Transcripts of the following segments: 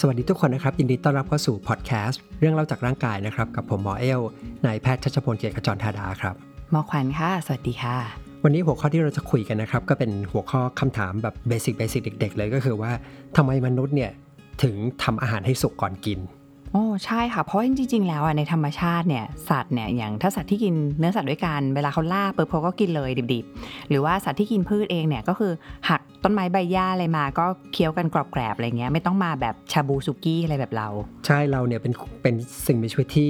สวัสดีทุกคนนะครับยินดีต้อนรับเข้าสู่พอดแคสต์เรื่องเล่าจากร่างกายนะครับกับผมหมอเอลนายแพทย์ชัชพลเกียรติขจรธาดาครับหมอขวัญค่ะ สวัสดีค่ะ วันนี้หัวข้อที่เราจะคุยกันนะครับ ก็เป็นหัวข้อคำถามแบบเบสิกเบสิกเด็ก ๆ เลยก็คือว่าทำไมมนุษย์เนี่ยถึงทำอาหารให้สุกก่อนกินโอ้ใช่ค่ะ เพราะจริงๆ แล้วอะในธรรมชาติเนี่ยสัตว์เนี่ยอย่างถ้าสัตว์ที่กินเนื้อสัตว์ด้วยกันเวลาเขาล่าปุ๊บเขาก็กินเลยดิบๆ หรือว่าสัตว์ที่กินพืชเองเนี่ยก็คือหัก ต้นไม้ใบหญ้าอะไรมาก็เคี้ยวกันกรอบแกรบอะไรเงี้ยไม่ต้องมาแบบชาบูสุกี้อะไรแบบเรา ใช่เราเนี่ยเป็นเป็นสิ่งมีชีวิตที่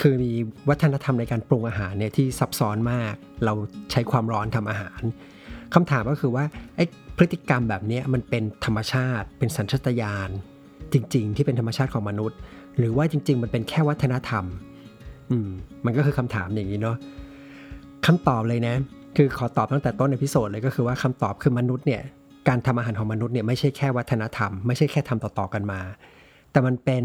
คือมีวัฒนธรรมในการปรุงอาหารเนี่ยที่ซับซ้อนมาก เราใช้ความร้อนทำอาหารคำถามก็คือว่าไอ้พฤติกรรมแบบนี้มันเป็นธรรมชาติ เป็นสัญชาตญาณจริง ๆ ที่เป็นธรรมชาติของมนุษย์ หรือว่าจริง ๆ มันเป็นแค่วัฒนธรรม อืมมันก็คือคำถามอย่างนี้เนาะคำตอบเลยนะ คือขอตอบตั้งแต่ต้นในพิโซดเลยก็คือว่าคำตอบคือมนุษย์เนี่ยการทำอาหารของมนุษย์เนี่ยไม่ใช่แค่วัฒนธรรม ไม่ใช่แค่ทำต่อๆกันมา แต่มันเป็น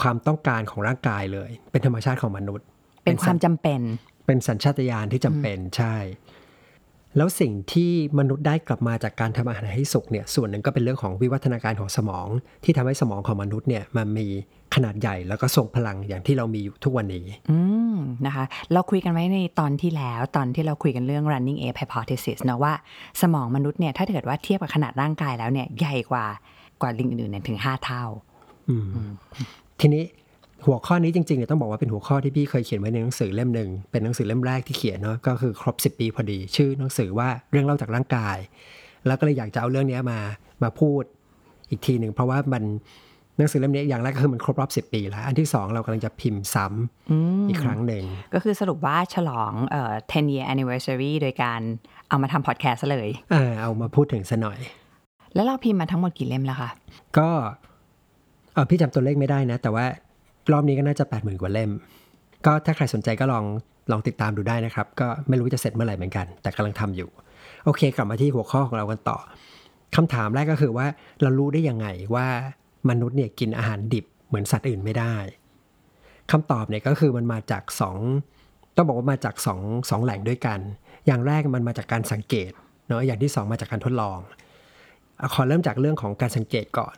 ความต้องการของร่างกายเลย เป็นธรรมชาติของมนุษย์ เป็นความจำเป็น เป็นสัญชาตญาณที่จำเป็นใช่ แล้วสิ่งที่มนุษย์ได้กลับมาจากการทำอาหารให้สุกเนี่ยส่วนหนึ่งก็เป็นเรื่องของวิวัฒนาการของสมอง ที่ทำให้สมองของมนุษย์เนี่ยมันมีขนาดใหญ่แล้วก็ทรงพลังอย่างที่เรามีอยู่ทุกวันนี้ อืมนะคะ เราคุยกันไว้ในตอนที่แล้ว ตอนที่เราคุยกันเรื่อง running ape hypothesis นะว่าสมองมนุษย์เนี่ยถ้าเกิดว่าเทียบกับขนาดร่างกายแล้วเนี่ยใหญ่กว่ากว่าลิงอื่นๆเนี่ยถึง 5 เท่าอืมทีนี้ หัวข้อนี้จริงๆเนี่ยต้องบอกว่าเป็นหัวข้อที่พี่เคยเขียนไว้ในหนังสือเล่มหนึ่งเป็นหนังสือเล่มแรกที่เขียนเนาะก็คือครบ 10 ปีพอดี ชื่อหนังสือว่าเรื่องเล่าจากร่างกาย แล้วก็เลยอยากจะเอาเรื่องนี้มามาพูดอีกทีหนึ่งเพราะว่ามันหนังสือเล่มนี้อย่างแรกก็คือมันครบรอบ 10 ปีแล้ว อันที่สองเรากำลังจะพิมพ์ซ้ำอีกครั้งหนึ่ง ก็คือสรุปว่าฉลองเอ่อ10 year anniversary โดยการเอามาทำพอดแคสต์เลยอ่าเอามาพูดถึงซะหน่อย แล้วเราพิมพ์มาทั้งหมดกี่เล่มแล้วคะ ก็เออพี่จำตัวเลขไม่ได้นะ แต่ว่า รอบนี้ก็น่าจะ8ปดหมื่นกว่าเล่ม ก็ถ้าใครสนใจก็ลองลองติดตามดูได้นะครับ ก็ไม่รู้จะเสร็จเมื่อไหร่เหมือนกัน แต่กำลังทำอยู่ โอเค กลับมาที่หัวข้อของเรากันต่อคำถามแรกก็คือว่าเรารู้ได้ยังไงว่ามนุษย์เนี่ยกินอาหารดิบเหมือนสัตว์อื่นไม่ได้คำตอบเนี่ยก็คือมันมาจากสองต้องบอกว่ามาจากสองสองแหล่งด้วยกัน อย่างแรกมันมาจากการสังเกตเนาะอย่างที่สองมาจากการทดลองขอเริ่มจากเรื่องของการสังเกตก่อน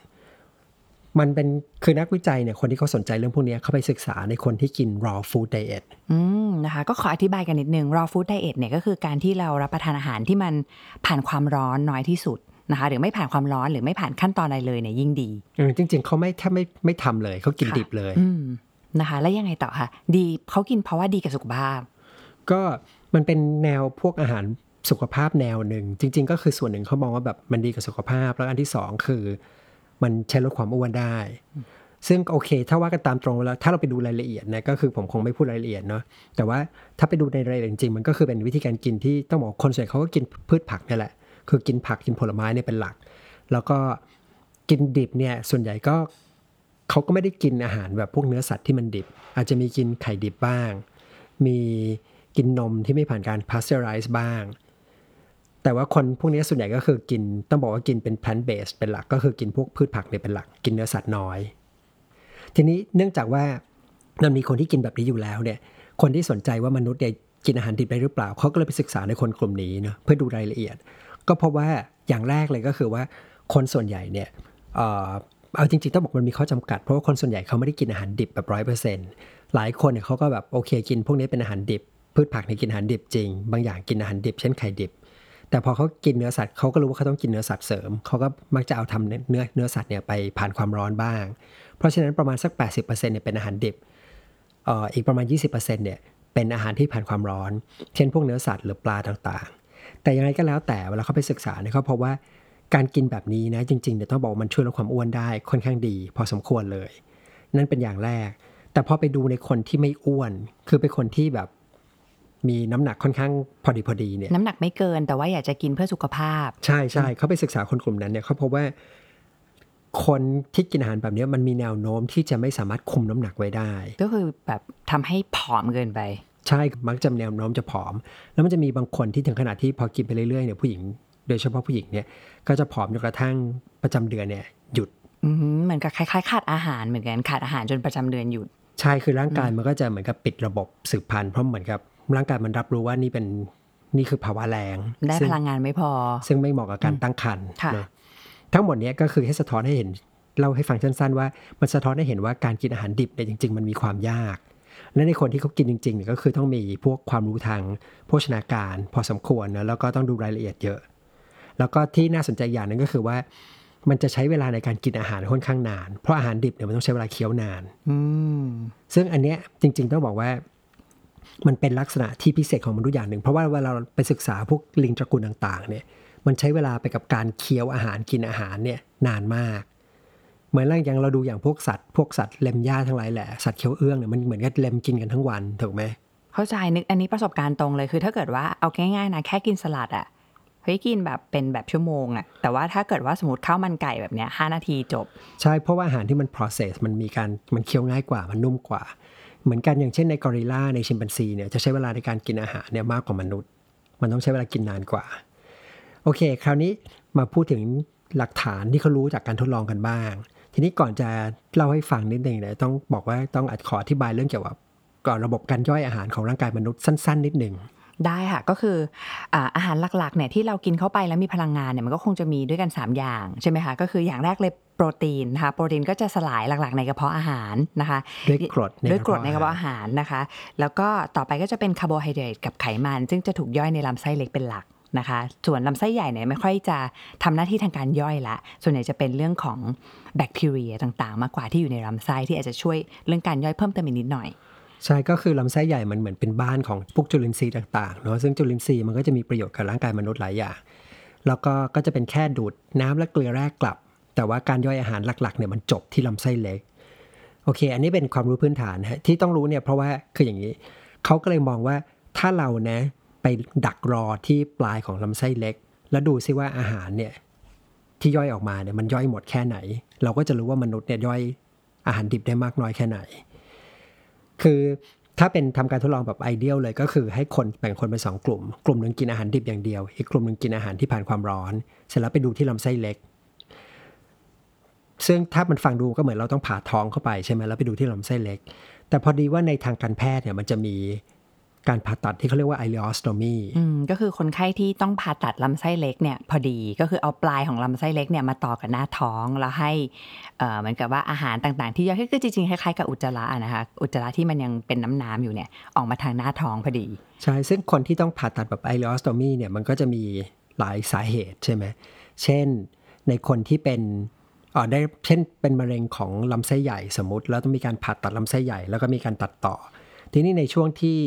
มันเป็นคือนักวิจัยเนี่ยคนที่เขาสนใจเรื่องพวกเนี้ยเขาไปศึกษาในคนที่กิน raw food diet อืมนะคะก็ขออธิบายกันนิดนึง raw food diet เนี่ยก็คือการที่เรารับประทานอาหารที่มันผ่านความร้อนน้อยที่สุดนะคะหรือไม่ผ่านความร้อนหรือไม่ผ่านขั้นตอนอะไรเลยเนี่ยยิ่งดีเออจริง ๆเขาไม่แทบไม่ไม่ทำเลยเขากินค่ะดิบเลยอืมนะคะ แล้วยังไงต่อคะดีเขากินเพราะว่าดีกับสุขภาพ ก็มันเป็นแนวพวกอาหารสุขภาพแนวหนึ่งจริง ๆ ก็คือส่วนหนึ่งเขามองว่าแบบมันดีกับสุขภาพ แล้วอันที่สองคือ มันใช้ลดความอ้วนได้ ซึ่งโอเค ถ้าว่ากันตามตรงแล้ว ถ้าเราไปดูรายละเอียดนะก็คือผมคงไม่พูดรายละเอียดเนาะแต่ว่าถ้าไปดูในรายละเอียดจริงมันก็คือเป็นวิธีการกินที่ต้องบอกคนส่วนใหญ่เขาก็กินพืชผักนี่แหละ คือกินผักกินผลไม้เนี่ยเป็นหลัก แล้วก็กินดิบเนี่ยส่วนใหญ่ก็เขาก็ไม่ได้กินอาหารแบบพวกเนื้อสัตว์ที่มันดิบ อาจจะมีกินไข่ดิบบ้าง มีกินนมที่ไม่ผ่านการ pasteurize บ้าง แต่ว่าคนพวกนี้ส่วนใหญ่ก็คือกินต้องบอกว่ากินเป็น plant based เป็นหลักก็คือกินพวกพืชผักเนี่ยเป็นหลักกินเนื้อสัตว์น้อย ทีนี้เนื่องจากว่ามันมีคนที่กินแบบนี้อยู่แล้วเนี่ยคนที่สนใจว่ามนุษย์เนี่ยกินอาหารดิบได้หรือเปล่าเขาก็เลยไปศึกษาในคนกลุ่มนี้เนาะเพื่อดูรายละเอียด ก็เพราะว่าอย่างแรกเลยก็คือว่าคนส่วนใหญ่เนี่ยเออเอาจริงๆต้องบอกมันมีข้อจำกัดเพราะว่าคนส่วนใหญ่เขาไม่ได้กินอาหารดิบแบบร้อยเปอร์เซ็นต์หลายคนเนี่ยเขาก็แบบโอเคกินพวกนี้เป็นอาหารดิบพืชผักเนี่ยกินอาหารดิบจริง บางอย่างกินอาหารดิบ เช่นไข่ดิบ แต่พอเขากินเนื้อสัตว์เขาก็รู้ว่าเขาต้องกินเนื้อสัตว์เสริมเขาก็มักจะเอาทำเนื้อเนื้อสัตว์เนี่ยไปผ่านความร้อนบ้าง เพราะฉะนั้นประมาณสัก 80%เนี่ยเป็นอาหารดิบอออีกประมาณ 20%เนี่ยเป็นอาหารที่ผ่านความร้อน เช่นพวกเนื้อสัตว์หรือปลาต่างๆ แต่ยังไงก็แล้วแต่เวลาเขาไปศึกษาเนี่ยเขาพบว่าการกินแบบนี้นะจริงๆเนี่ยต้องบอกว่ามันช่วยลดความอ้วนได้ค่อนข้างดี พอสมควรเลย นั่นเป็นอย่างแรก แต่พอไปดูในคนที่ไม่อ้วน คือเป็นคนที่แบบ มีน้ำหนักค่อนข้างพอดีพอดีเนี่ยน้ำหนักไม่เกินแต่ว่าอยากจะกินเพื่อสุขภาพ ใช่ใช่เขาไปศึกษาคนกลุ่มนั้นเนี่ยเขาพบว่า คนที่กินอาหารแบบเนี้ยมันมีแนวโน้มที่จะไม่สามารถคุมน้ำหนักไว้ได้ ก็คือแบบทำให้ผอมเกินไป ใช่มักจะแนวโน้มจะผอม แล้วมันจะมีบางคนที่ถึงขนาดที่พอกินไปเรื่อยๆเนี่ยผู้หญิง โดยเฉพาะผู้หญิงเนี่ยก็จะผอมจนกระทั่งประจำเดือนเนี่ยหยุดอือหือเหมือนกับคล้ายๆ ขาดอาหารเหมือนกันขาดอาหารจนประจำเดือนหยุดใช่คือร่างกายมันก็จะเหมือนกับปิดระบบสืบพันธุ์เพราะเหมือนกับ ร่างกายมันรับรู้ว่านี่เป็นนี่คือภาวะแรงได้ซึ่พลังงานไม่พอ ซึ่งไม่เหมาะกับการตั้งครรภ์ค่ะเนอะทั้งหมดเนี้ยก็คือให้สะท้อนให้เห็นเล่าให้ฟังสั้นๆว่ามันสะท้อนให้เห็นว่าการกินอาหารดิบเนี่ยจริง ๆ มันมีความยาก และในคนที่เขากินจริงๆเนี่ยก็คือต้องมีพวกความรู้ทางโภชนาการ พอสมควรนะแล้วก็ต้องดูรายละเอียดเยอะ แล้วก็ที่น่าสนใจอย่างหนึงก็คือว่ามันจะใช้เวลาในการกินอาหารค่อนข้างนาน เพราะอาหารดิบเนี่ยมันต้องใช้เวลาเคี้ยวนาน อืมซึ่งอันเนี้ยจริง ๆ ต้องบอกว่า มันเป็นลักษณะที่พิเศษของมนุษย์อย่างหนึ่ง เพราะว่าเวลาเราไปศึกษาพวกลิงตระกูลต่างๆเนี่ยมันใช้เวลาไปกับการเคี้ยวอาหารกินอาหารเนี่ยนานมาก เหมือนอย่างเราดูอย่างพวกสัตว์ พวกสัตว์เล็มหญ้าทั้งหลายแหละสัตว์เคี้ยวเอื้องเนี่ยมันเหมือนกับเล็มกินกันทั้งวันถูกไหมเข้าใจนึกอันนี้ประสบการณ์ตรงเลยคือ ถ้าเกิดว่าเอาง่ายๆนะแค่กินสลัดอะเฮ้ยกินแบบเป็นแบบชั่วโมงอะแต่ว่าถ้าเกิดว่าสมมติข้าวมันไก่แบบเนี้ยห้านาทีจบ ใช่เพราะว่าอาหารที่มัน process มันมีการมันเคี้ยวง่ายกว่ามันนุ่มกว่า เหมือนกันอย่างเช่นในกอริลลาในชิมแปนซีเนี่ยจะใช้เวลาในการกินอาหารเนี่ยมากกว่ามนุษย์ มันต้องใช้เวลากินนานกว่า โอเค คราวนี้มาพูดถึงหลักฐานที่เขารู้จากการทดลองกันบ้าง ทีนี้ก่อนจะเล่าให้ฟังนิดนึงเนี่ยต้องบอกว่าต้องอขออธิบายเรื่องเกี่ยวกับก่อนระบบการย่อยอาหารของร่างกายมนุษย์สั้น ๆ นิดหนึ่ง ได้ค่ะ ก็คืออ่าอาหารหลักๆเนี่ยที่เรากินเข้าไปแล้วมีพลังงานเนี่ยมันก็คงจะมีด้วยกัน 3 อย่างใช่ไหมคะ ก็คืออย่างแรกเลยโปรตีนนะคะโปรตีนก็จะสลายหลักๆในกระเพาะอาหารนะคะด้วยกรดด้วยกรดในกระเพาะอาหารนะคะ แล้วก็ต่อไปก็จะเป็นคาร์โบไฮเดรตกับไขมัน ซึ่งจะถูกย่อยในลำไส้เล็กเป็นหลักนะคะส่วนลำไส้ใหญ่เนี่ยไม่ค่อยจะทำหน้าที่ทางการย่อยละ ส่วนใหญ่จะเป็นเรื่องของแบคทีเรียต่างๆ มากกว่าที่อยู่ในลำไส้ที่อาจจะช่วยเรื่องการย่อยเพิ่มเติมอีกนิดหน่อย ใช่ก็คือลำไส้ใหญ่มันเหมือนเป็นบ้านของพวกจุลินทรีย์ต่างๆเนาะซึ่งจุลินทรีย์มันก็จะมีประโยชน์กับร่างกายมนุษย์หลายอย่าง แล้วก็ก็จะเป็นแค่ดูดน้ำและเกลือแร่กลับ แต่ว่าการย่อยอาหารหลักๆเนี่ยมันจบที่ลำไส้เล็กโอเค อันนี้เป็นความรู้พื้นฐานฮะที่ต้องรู้เนี่ยเพราะว่าคืออย่างนี้เขาก็เลยมองว่าถ้าเรานะไปดักรอที่ปลายของลำไส้เล็ก แล้วดูซิว่าอาหารเนี่ยที่ย่อยออกมาเนี่ยมันย่อยหมดแค่ไหน เราก็จะรู้ว่ามนุษย์เนี่ยย่อยอาหารดิบได้มากน้อยแค่ไหน คือถ้าเป็นทำการทดลองแบบไอเดียลเลยก็คือให้คนแบ่งคนเป็นสองกลุ่ม กลุ่มหนึ่งกินอาหารดิบอย่างเดียว อีกกลุ่มหนึ่งกินอาหารที่ผ่านความร้อน เสร็จแล้วไปดูที่ลำไส้เล็ก ซึ่งถ้ามันฟังดูก็เหมือนเราต้องผ่าท้องเข้าไปใช่ไหมแล้วไปดูที่ลำไส้เล็ก แต่พอดีว่าในทางการแพทย์เนี่ยมันจะมี การผ่าตัดที่เขาเรียกว่า ileostomy อืมก็คือคนไข้ที่ต้องผ่าตัดลำไส้เล็กเนี่ยพอดีก็คือเอาปลายของลำไส้เล็กเนี่ยมาต่อกับหน้าท้องแล้วให้เอ่อเหมือนกับว่าอาหารต่างๆ ที่ย่อยคือจริงๆคล้ายๆกับอุจจาระอะนะคะอุจจาระที่มันยังเป็นน้ำๆอยู่เนี่ยออกมาทางหน้าท้องพอดี ใช่ ซึ่งคนที่ต้องผ่าตัดแบบ ileostomy เนี่ยมันก็จะมีหลายสาเหตุใช่ไหมเช่นในคนที่เป็นอ๋อได้เช่นเป็นมะเร็งของลำไส้ใหญ่สมมติ แล้วต้องมีการผ่าตัดลำไส้ใหญ่แล้วก็มีการตัดต่อ ทีนี้ในช่วงที่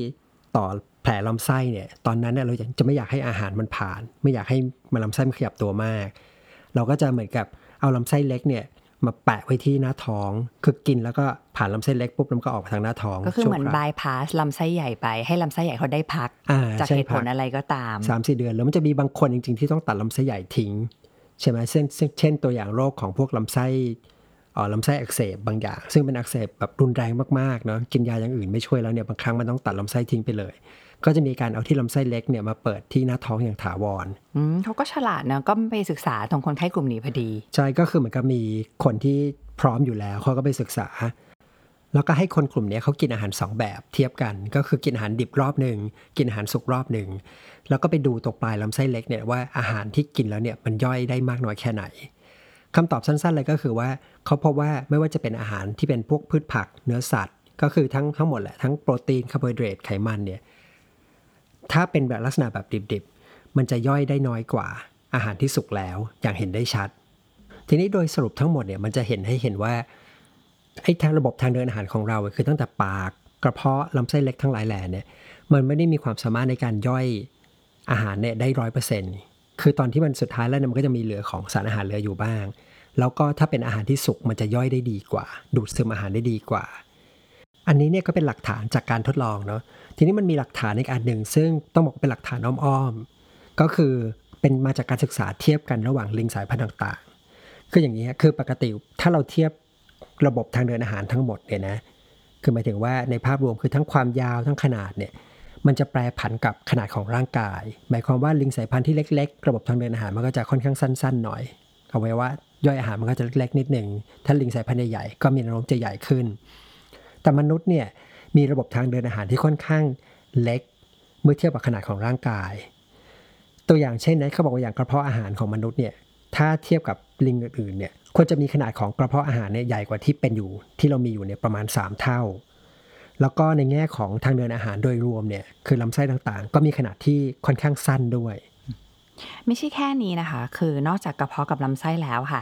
ต่อแผลลำไส้เนี่ย ตอนนั้นเนี่ยเราจะไม่อยากให้อาหารมันผ่าน ไม่อยากให้มันลำไส้มันขยับตัวมาก เราก็จะเหมือนกับเอาลำไส้เล็กเนี่ยมาแปะไว้ที่หน้าท้อง คือกินแล้วก็ผ่านลำไส้เล็กปุ๊บแล้วมันก็ออกมาทางหน้าท้อง ก็คือเหมือนชั่วรวบายพาสลำไส้ใหญ่ไป ให้ลำไส้ใหญ่เขาได้พักอ่าจากใช่เหตุผลพักอะไรก็ตามสามสี่เดือน แล้วมันจะมีบางคนจริงๆ ที่ต้องตัดลำไส้ใหญ่ทิ้ง ใช่ไหมเช่นเช่นเช่นตัวอย่างโรคของพวกลำไส้เอ่อ ลำไส้อักเสบบางอย่าง ซึ่งเป็นอักเสบแบบรุนแรงมากๆเนาะกินยาอย่างอื่นไม่ช่วยแล้วเนี่ยบางครั้งมันต้องตัดลำไส้ทิ้งไปเลย ก็จะมีการเอาที่ลำไส้เล็กเนี่ยมาเปิดที่หน้าท้องอย่างถาวรอืมเขาก็ฉลาดนะก็ไปศึกษาตรงคนไข้กลุ่มนี้พอดีใช่ก็คือเหมือนกับมีคนที่พร้อมอยู่แล้วเขาก็ไปศึกษา แล้วก็ให้คนกลุ่มเนี้ยเขากินอาหารสองแบบเทียบกัน ก็คือกินอาหารดิบรอบหนึ่งกินอาหารสุกรอบหนึ่งแล้วก็ไปดูตรงปลายลำไส้เล็กเนี่ยว่าอาหารที่กินแล้วเนี่ยมันย่อยได้มากน้อยแค่ไหน คำตอบสั้นๆเลยก็คือว่าเขาพบว่าไม่ว่าจะเป็นอาหารที่เป็นพวกพืชผักเนื้อสัตว์ ก็คือทั้งทั้งหมดแหละทั้งโปรตีนคาร์โบไฮเดรตไขมันเนี่ยถ้าเป็นแบบลักษณะแบบดิบๆ มันจะย่อยได้น้อยกว่าอาหารที่สุกแล้วอย่างเห็นได้ชัด ทีนี้โดยสรุปทั้งหมดเนี่ยมันจะเห็นให้เห็นว่าไอ้ทางระบบทางเดินอาหารของเราคือตั้งแต่ปากกระเพาะลำไส้เล็กทั้งหลายแหล่เนี่ยมันไม่ได้มีความสามารถในการย่อยอาหารเนี่ยได้ร้อยเปอร์เซ็นต์ คือตอนที่มันสุดท้ายแล้วเนี่ยมันก็จะมีเหลือของสารอาหารเหลืออยู่บ้าง แล้วก็ถ้าเป็นอาหารที่สุกมันจะย่อยได้ดีกว่า ดูดซึมอาหารได้ดีกว่า อันนี้เนี่ยก็เป็นหลักฐานจากการทดลองเนาะทีนี้มันมีหลักฐานอีกอันหนึ่ง ซึ่งต้องบอกเป็นหลักฐานอ้อมๆก็คือเป็นมาจากการศึกษาเทียบกันระหว่างลิงสายพันธุ์ต่างๆคืออย่างนี้คือปกติถ้าเราเทียบระบบทางเดินอาหารทั้งหมดเนี่ยนะคือหมายถึงว่าในภาพรวมคือทั้งความยาวทั้งขนาดเนี่ย มันจะแปรผันกับขนาดของร่างกาย หมายความว่าลิงสายพันธุ์ที่เล็ก ๆ ระบบทางเดินอาหารมันก็จะค่อนข้างสั้น ๆ หน่อยเอาไว้ว่าย่อยอาหารมันก็จะเล็กๆนิดหนึ่งถ้าลิงสายพันธุ์ใหญ่ๆก็มีแนวโน้มจะใหญ่ขึ้น แต่มนุษย์เนี่ยมีระบบทางเดินอาหารที่ค่อนข้างเล็ก เมื่อเทียบกับขนาดของร่างกาย ตัวอย่างเช่นนะเขาบอกว่าอย่างกระเพาะอาหารของมนุษย์เนี่ยถ้าเทียบกับลิงอื่นๆเนี่ยควรจะมีขนาดของกระเพาะอาหารเนี่ยใหญ่กว่าที่เป็นอยู่ ที่เรามีอยู่เนี่ยประมาณ 3 เท่า แล้วก็ในแง่ของทางเดินอาหารโดยรวมเนี่ยคือลำไส้ต่างๆ ก็มีขนาดที่ค่อนข้างสั้นด้วย ไม่ใช่แค่นี้นะคะ คือนอกจากกระเพาะกับลำไส้แล้วค่ะ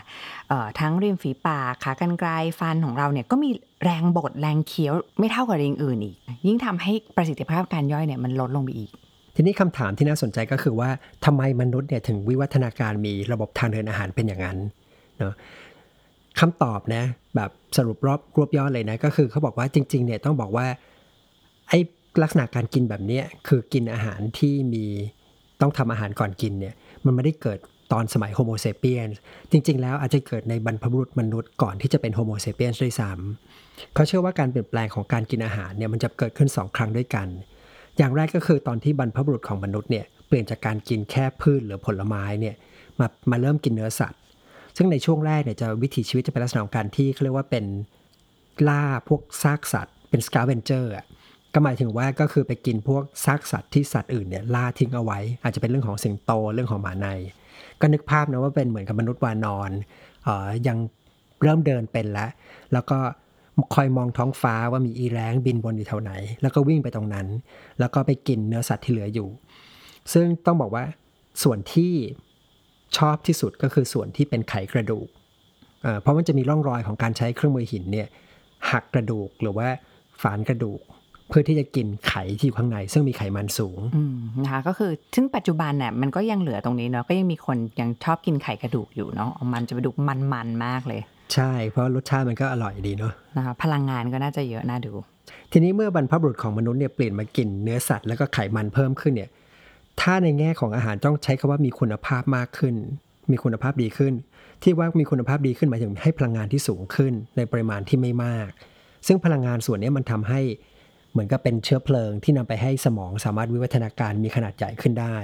ทั้งริมฝีปากขากรรไกรฟันของเราเนี่ยก็มีแรงบดแรงเคี้ยวไม่เท่ากับริงอื่นอีก ยิ่งทำให้ประสิทธิภาพการย่อยเนี่ยมันลดลงไปอีกทีนี้คำถามที่น่าสนใจก็คือว่าทำไมมนุษย์เนี่ยถึงวิวัฒนาการมีระบบทางเดินอาหารเป็นอย่างนั้นเนาะ คำตอบนะ แบบสรุปรอบรวบยอดเลยนะ ก็คือเขาบอกว่าจริง ๆ เนี่ยต้องบอกว่าไอ้ลักษณะการกินแบบนี้คือกินอาหารที่มีต้องทำอาหารก่อนกินเนี่ย มันไม่ได้เกิดตอนสมัย Homo sapiens จริง ๆ แล้วอาจจะเกิดในบรรพบุรุษมนุษย์ก่อนที่จะเป็น Homo sapiens ด้วยซ้ำเขาเชื่อว่าการเปลี่ยนแปลงของการกินอาหารเนี่ยมันจะเกิดขึ้น 2 ครั้งด้วยกัน อย่างแรกก็คือตอนที่บรรพบุรุษของมนุษย์เนี่ยเปลี่ยนจากการกินแค่พืชหรือผลไม้เนี่ยมามาเริ่มกินเนื้อสัตว์ ซึ่งในช่วงแรกเนี่ยจะวิถีชีวิตจะเป็นลักษณะของการที่เขาเรียกว่าเป็นล่าพวกซากสัตว์ เป็นสกาเวนเจอร์ก็หมายถึงว่าก็คือไปกินพวกซากสัตว์ที่สัตว์อื่นเนี่ยล่าทิ้งเอาไว้ อาจจะเป็นเรื่องของสิงโตเรื่องของหมาใน ก็นึกภาพนะว่าเป็นเหมือนกับมนุษย์วานอนออยังเริ่มเดินเป็นแล้ว แล้วก็คอยมองท้องฟ้าว่ามีอีแรงบินบนอยู่แถวไหน แล้วก็วิ่งไปตรงนั้น แล้วก็ไปกินเนื้อสัตว์ที่เหลืออยู่ ซึ่งต้องบอกว่าส่วนที่ ชอบที่สุดก็คือส่วนที่เป็นไขกระดูก เพราะมันจะมีร่องรอยของการใช้เครื่องมือหินเนี่ยหักกระดูกหรือว่าฝานกระดูก เพื่อที่จะกินไข่ที่อยู่ข้างใน ซึ่งมีไขมันสูงนะคะก็คือซึ่งปัจจุบันเนี่ยมันก็ยังเหลือตรงนี้เนาะก็ยังมีคนยังชอบกินไข่กระดูกอยู่เนาะมันจะไปดูมันๆมากเลย ใช่เพราะรสชาติมันก็อร่อยดีเนาะนะคะพลังงานก็น่าจะเยอะน่าดู ทีนี้เมื่อบรรพบุรุษของมนุษย์เนี่ยเปลี่ยนมากินเนื้อสัตว์แล้วก็ไขมันเพิ่มขึ้นเนี่ย ถ้าในแง่ของอาหารต้องใช้คำว่ามีคุณภาพมากขึ้น มีคุณภาพดีขึ้น ที่ว่ามีคุณภาพดีขึ้นหมายถึงให้พลังงานที่สูงขึ้นในปริมาณที่ไม่มาก ซึ่งพลังงานส่วนนี้มันทำให้เหมือนกับเป็นเชื้อเพลิงที่นำไปให้สมองสามารถวิวัฒนาการมีขนาดใหญ่ขึ้นได้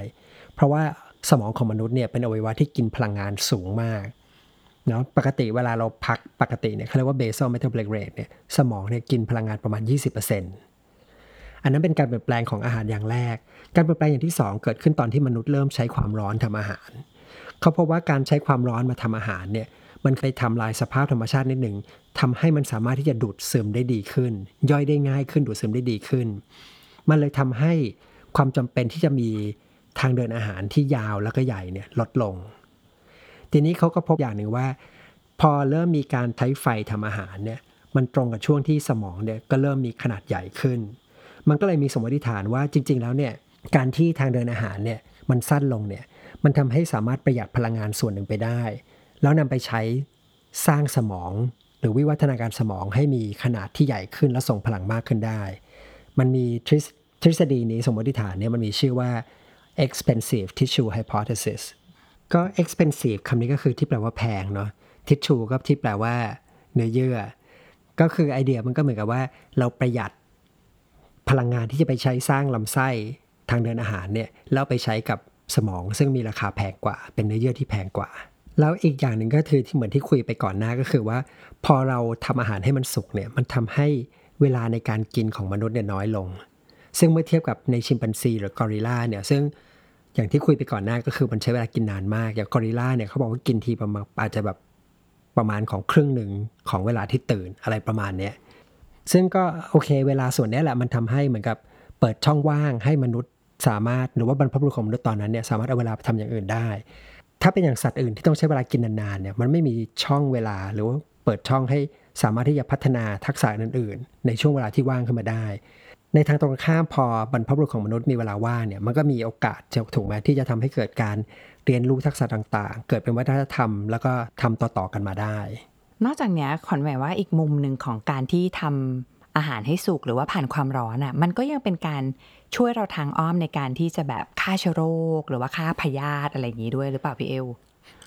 เพราะว่าสมองของมนุษย์เนี่ยเป็นอวัยวะที่กินพลังงานสูงมากเนาะปกติเวลาเราพักปกติเนี่ยเขาเรียกว่า basal metabolic rate เนี่ยสมองเนี่ยกินพลังงานประมาณ 20% อันนั้นเป็นการเปลี่ยนแปลงของอาหารอย่างแรก การเปลี่ยนแปลงอย่างที่ 2 เกิดขึ้นตอนที่มนุษย์เริ่มใช้ความร้อนทำอาหาร เขาพบว่าการใช้ความร้อนมาทำอาหารเนี่ยมันไปทำลายสภาพธรรมชาตินิดหนึ่งทำให้มันสามารถที่จะดูดซึมได้ดีขึ้น ย่อยได้ง่ายขึ้นดูดซึมได้ดีขึ้น มันเลยทำให้ความจำเป็นที่จะมีทางเดินอาหารที่ยาวแล้วก็ใหญ่เนี่ยลดลง ทีนี้เขาก็พบอย่างหนึ่งว่า พอเริ่มมีการใช้ไฟทำอาหารเนี่ยมันตรงกับช่วงที่สมองเนี่ยก็เริ่มมีขนาดใหญ่ขึ้น มันก็เลยมีสมมติฐานว่าจริง ๆ แล้วเนี่ยการที่ทางเดินอาหารเนี่ยมันสั้นลงเนี่ยมันทำให้สามารถประหยัดพลังงานส่วนหนึ่งไปได้ แล้วนำไปใช้สร้างสมอง หรือวิวัฒนาการสมองให้มีขนาดที่ใหญ่ขึ้นและส่งพลังมากขึ้นได้ มันมีทฤษฎีนี้สมมติฐานเนี่ยมันมีชื่อว่า expensive tissue hypothesis ก็ expensive คำนี้ก็คือที่แปลว่าแพงเนาะ tissue ก็ที่แปลว่าเนื้อเยื่อ ก็คือไอเดียมันก็เหมือนกับว่าเราประหยัด พลังงานที่จะไปใช้สร้างลำไส้ทางเดินอาหารเนี่ยแล้วไปใช้กับสมองซึ่งมีราคาแพงกว่า เป็นเนื้อเยื่อที่แพงกว่า แล้วอีกอย่างหนึ่งก็คือที่เหมือนที่คุยไปก่อนหน้าก็คือว่า พอเราทำอาหารให้มันสุกเนี่ยมันทำให้เวลาในการกินของมนุษย์เนี่ยน้อยลง ซึ่งเมื่อเทียบกับในชิมปันซีหรือกอริลลาเนี่ยซึ่งอย่างที่คุยไปก่อนหน้าก็คือมันใช้เวลากินนานมาก อย่างกอริลลาเนี่ยเขาบอกว่ากินทีประมาณอาจจะแบบประมาณของครึ่งหนึ่งของเวลาที่ตื่นอะไรประมาณเนี้ย ซึ่งก็โอเคเวลาส่วนนี้แหละมันทำให้เหมือนกับเปิดช่องว่างให้มนุษย์สามารถหรือว่าบรรพบุรุษของมนุษย์ตอนนั้นเนี่ยสามารถเอาเวลาไปทำอย่างอื่นได้ ถ้าเป็นอย่างสัตว์อื่นที่ต้องใช้เวลากินนานๆเนี่ยมันไม่มีช่องเวลาหรือว่าเปิดช่องให้สามารถที่จะพัฒนาทักษะอื่นๆ ในช่วงเวลาที่ว่างขึ้นมาได้ ในทางตรงข้ามพอบรรพบุรุษของมนุษย์มีเวลาว่างเนี่ยมันก็มีโอกาสจะถูกไหมที่จะทำให้เกิดการเรียนรู้ทักษะต่างๆ เกิดเป็นวัฒนธรรมแล้วก็ทำต่อๆกันมาได้ นอกจากนี้ขอนหมายว่าอีกมุมหนึ่งของการที่ทำอาหารให้สุกหรือว่าผ่านความร้อนอะ มันก็ยังเป็นการช่วยเราทางอ้อมในการที่จะแบบฆ่าเชื้อโรค หรือว่าฆ่าพยาธิอะไรอย่างนี้ด้วยหรือเปล่าพี่เอล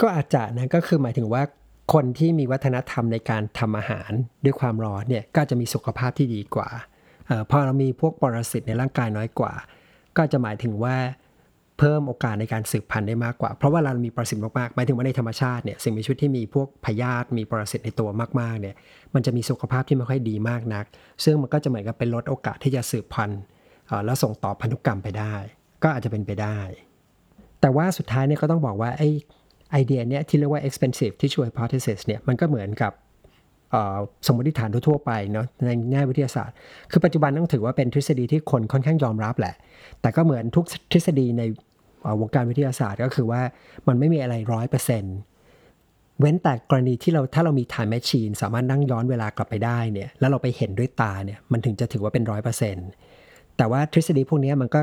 ก็อาจจะนะก็คือหมายถึงว่าคนที่มีวัฒนธรรมในการทำอาหารด้วยความร้อนเนี่ยก็จะมีสุขภาพที่ดีกว่าอพอเรามีพวกปรสิตในร่างกายน้อยกว่า ก็จะหมายถึงว่า เพิ่มโอกาสในการสืบพันธุ์ได้มากกว่า เพราะว่าเรามีปรสิตมากๆหมายถึงว่าในธรรมชาติเนี่ยสิ่งมีชีวิตที่มีพวกพยาธิมีปรสิตในตัวมากๆเนี่ยมันจะมีสุขภาพที่ไม่ค่อยดีมากนัก ซึ่งมันก็จะเหมือนกับเป็นลดโอกาสที่จะสืบพันธุ์แล้วส่งต่อพันธุกรรมไปได้ ก็อาจจะเป็นไปได้ แต่ว่าสุดท้ายเนี่ยก็ต้องบอกว่าไอ้ไอเดียเนี้ยที่เรียกว่า expensive tissue hypothesis เนี่ยมันก็เหมือนกับสมมติฐานทั่วไปเนาะในแง่วิทยาศาสตร์ คือปัจจุบันต้องถือว่าเป็นทฤษฎีที่คนค่อนข้างยอมรับแหละ แต่ก็เหมือนทุกทฤษฎีใน วงการวิทยาศาสตร์ก็คือว่ามันไม่มีอะไรร้อยเปอร์เซ็นต์เว้นแต่กรณีที่เราถ้าเรามี time machine สามารถนั่งย้อนเวลากลับไปได้เนี่ยแล้วเราไปเห็นด้วยตาเนี่ยมันถึงจะถือว่าเป็นร้อยเปอร์เซ็นต์แต่ว่าทฤษฎีพวกนี้มันก็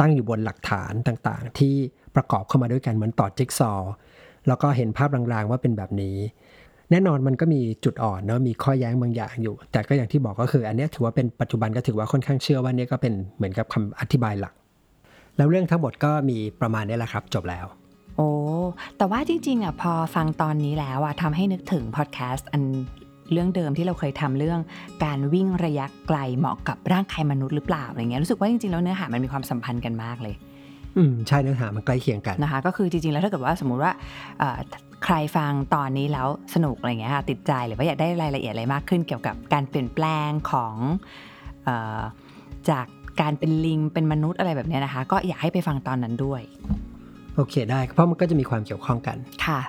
ตั้งอยู่บนหลักฐานต่างๆ ที่ประกอบเข้ามาด้วยกันเหมือนต่อจิ๊กซอแล้วก็เห็นภาพลางๆว่าเป็นแบบนี้ แน่นอนมันก็มีจุดอ่อนเนาะมีข้อแย้งบางอย่างอยู่ แต่ก็อย่างที่บอกก็คือ อันนี้ถือว่าเป็นปัจจุบันก็ถือว่าค่อนข้างเชื่อว่านี่ก็เป็นเหมือนกับคำอธิบายหลัก แล้วเรื่องทั้งหมดก็มีประมาณนี้แหละครับ จบแล้ว โอ้แต่ว่าจริงๆอะพอฟังตอนนี้แล้วอะทำให้นึกถึงพอดแคสต์อันเรื่องเดิมที่เราเคยทำเรื่องการวิ่งระยะไกลเหมาะกับร่างกายมนุษย์หรือเปล่าอะไรเงี้ยรู้สึกว่าจริงๆแล้วเนื้อหามันมีความสัมพันธ์กันมากเลยอืมใช่เนื้อหามันใกล้เคียงกันนะคะ ก็คือจริงๆแล้วถ้าเกิดว่าสมมุติว่าใครฟังตอนนี้แล้วสนุกอะไรเงี้ยค่ะติดใจหรือว่าอยากได้รายละเอียดอะไรมากขึ้นเกี่ยวกับการเปลี่ยนแปลงของอจาก การเป็นลิงเป็นมนุษย์อะไรแบบนี้นะคะ ก็อยากให้ไปฟังตอนนั้นด้วย โอเคได้ เพราะมันก็จะมีความเกี่ยวข้องกันค่ะ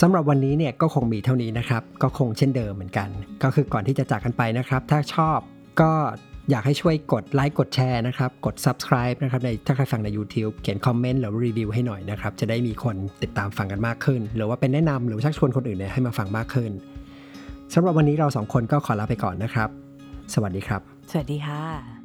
สำหรับวันนี้เนี่ยก็คงมีเท่านี้นะครับ ก็คงเช่นเดิมเหมือนกัน ก็คือก่อนที่จะจากกันไปนะครับ ถ้าชอบก็อยากให้ช่วยกดไลค์กดแชร์นะครับ กด subscribe นะครับในถ้าใครฟังใน YouTube เขียนคอมเมนต์หรือรีวิวให้หน่อยนะครับ จะได้มีคนติดตามฟังกันมากขึ้น หรือว่าเป็นแนะนำหรือชักชวนคนอื่นเนี่ยให้มาฟังมากขึ้นสำหรับวันนี้เราสองคนก็ขอลาไปก่อนนะครับ สวัสดีครับ สวัสดีค่ะ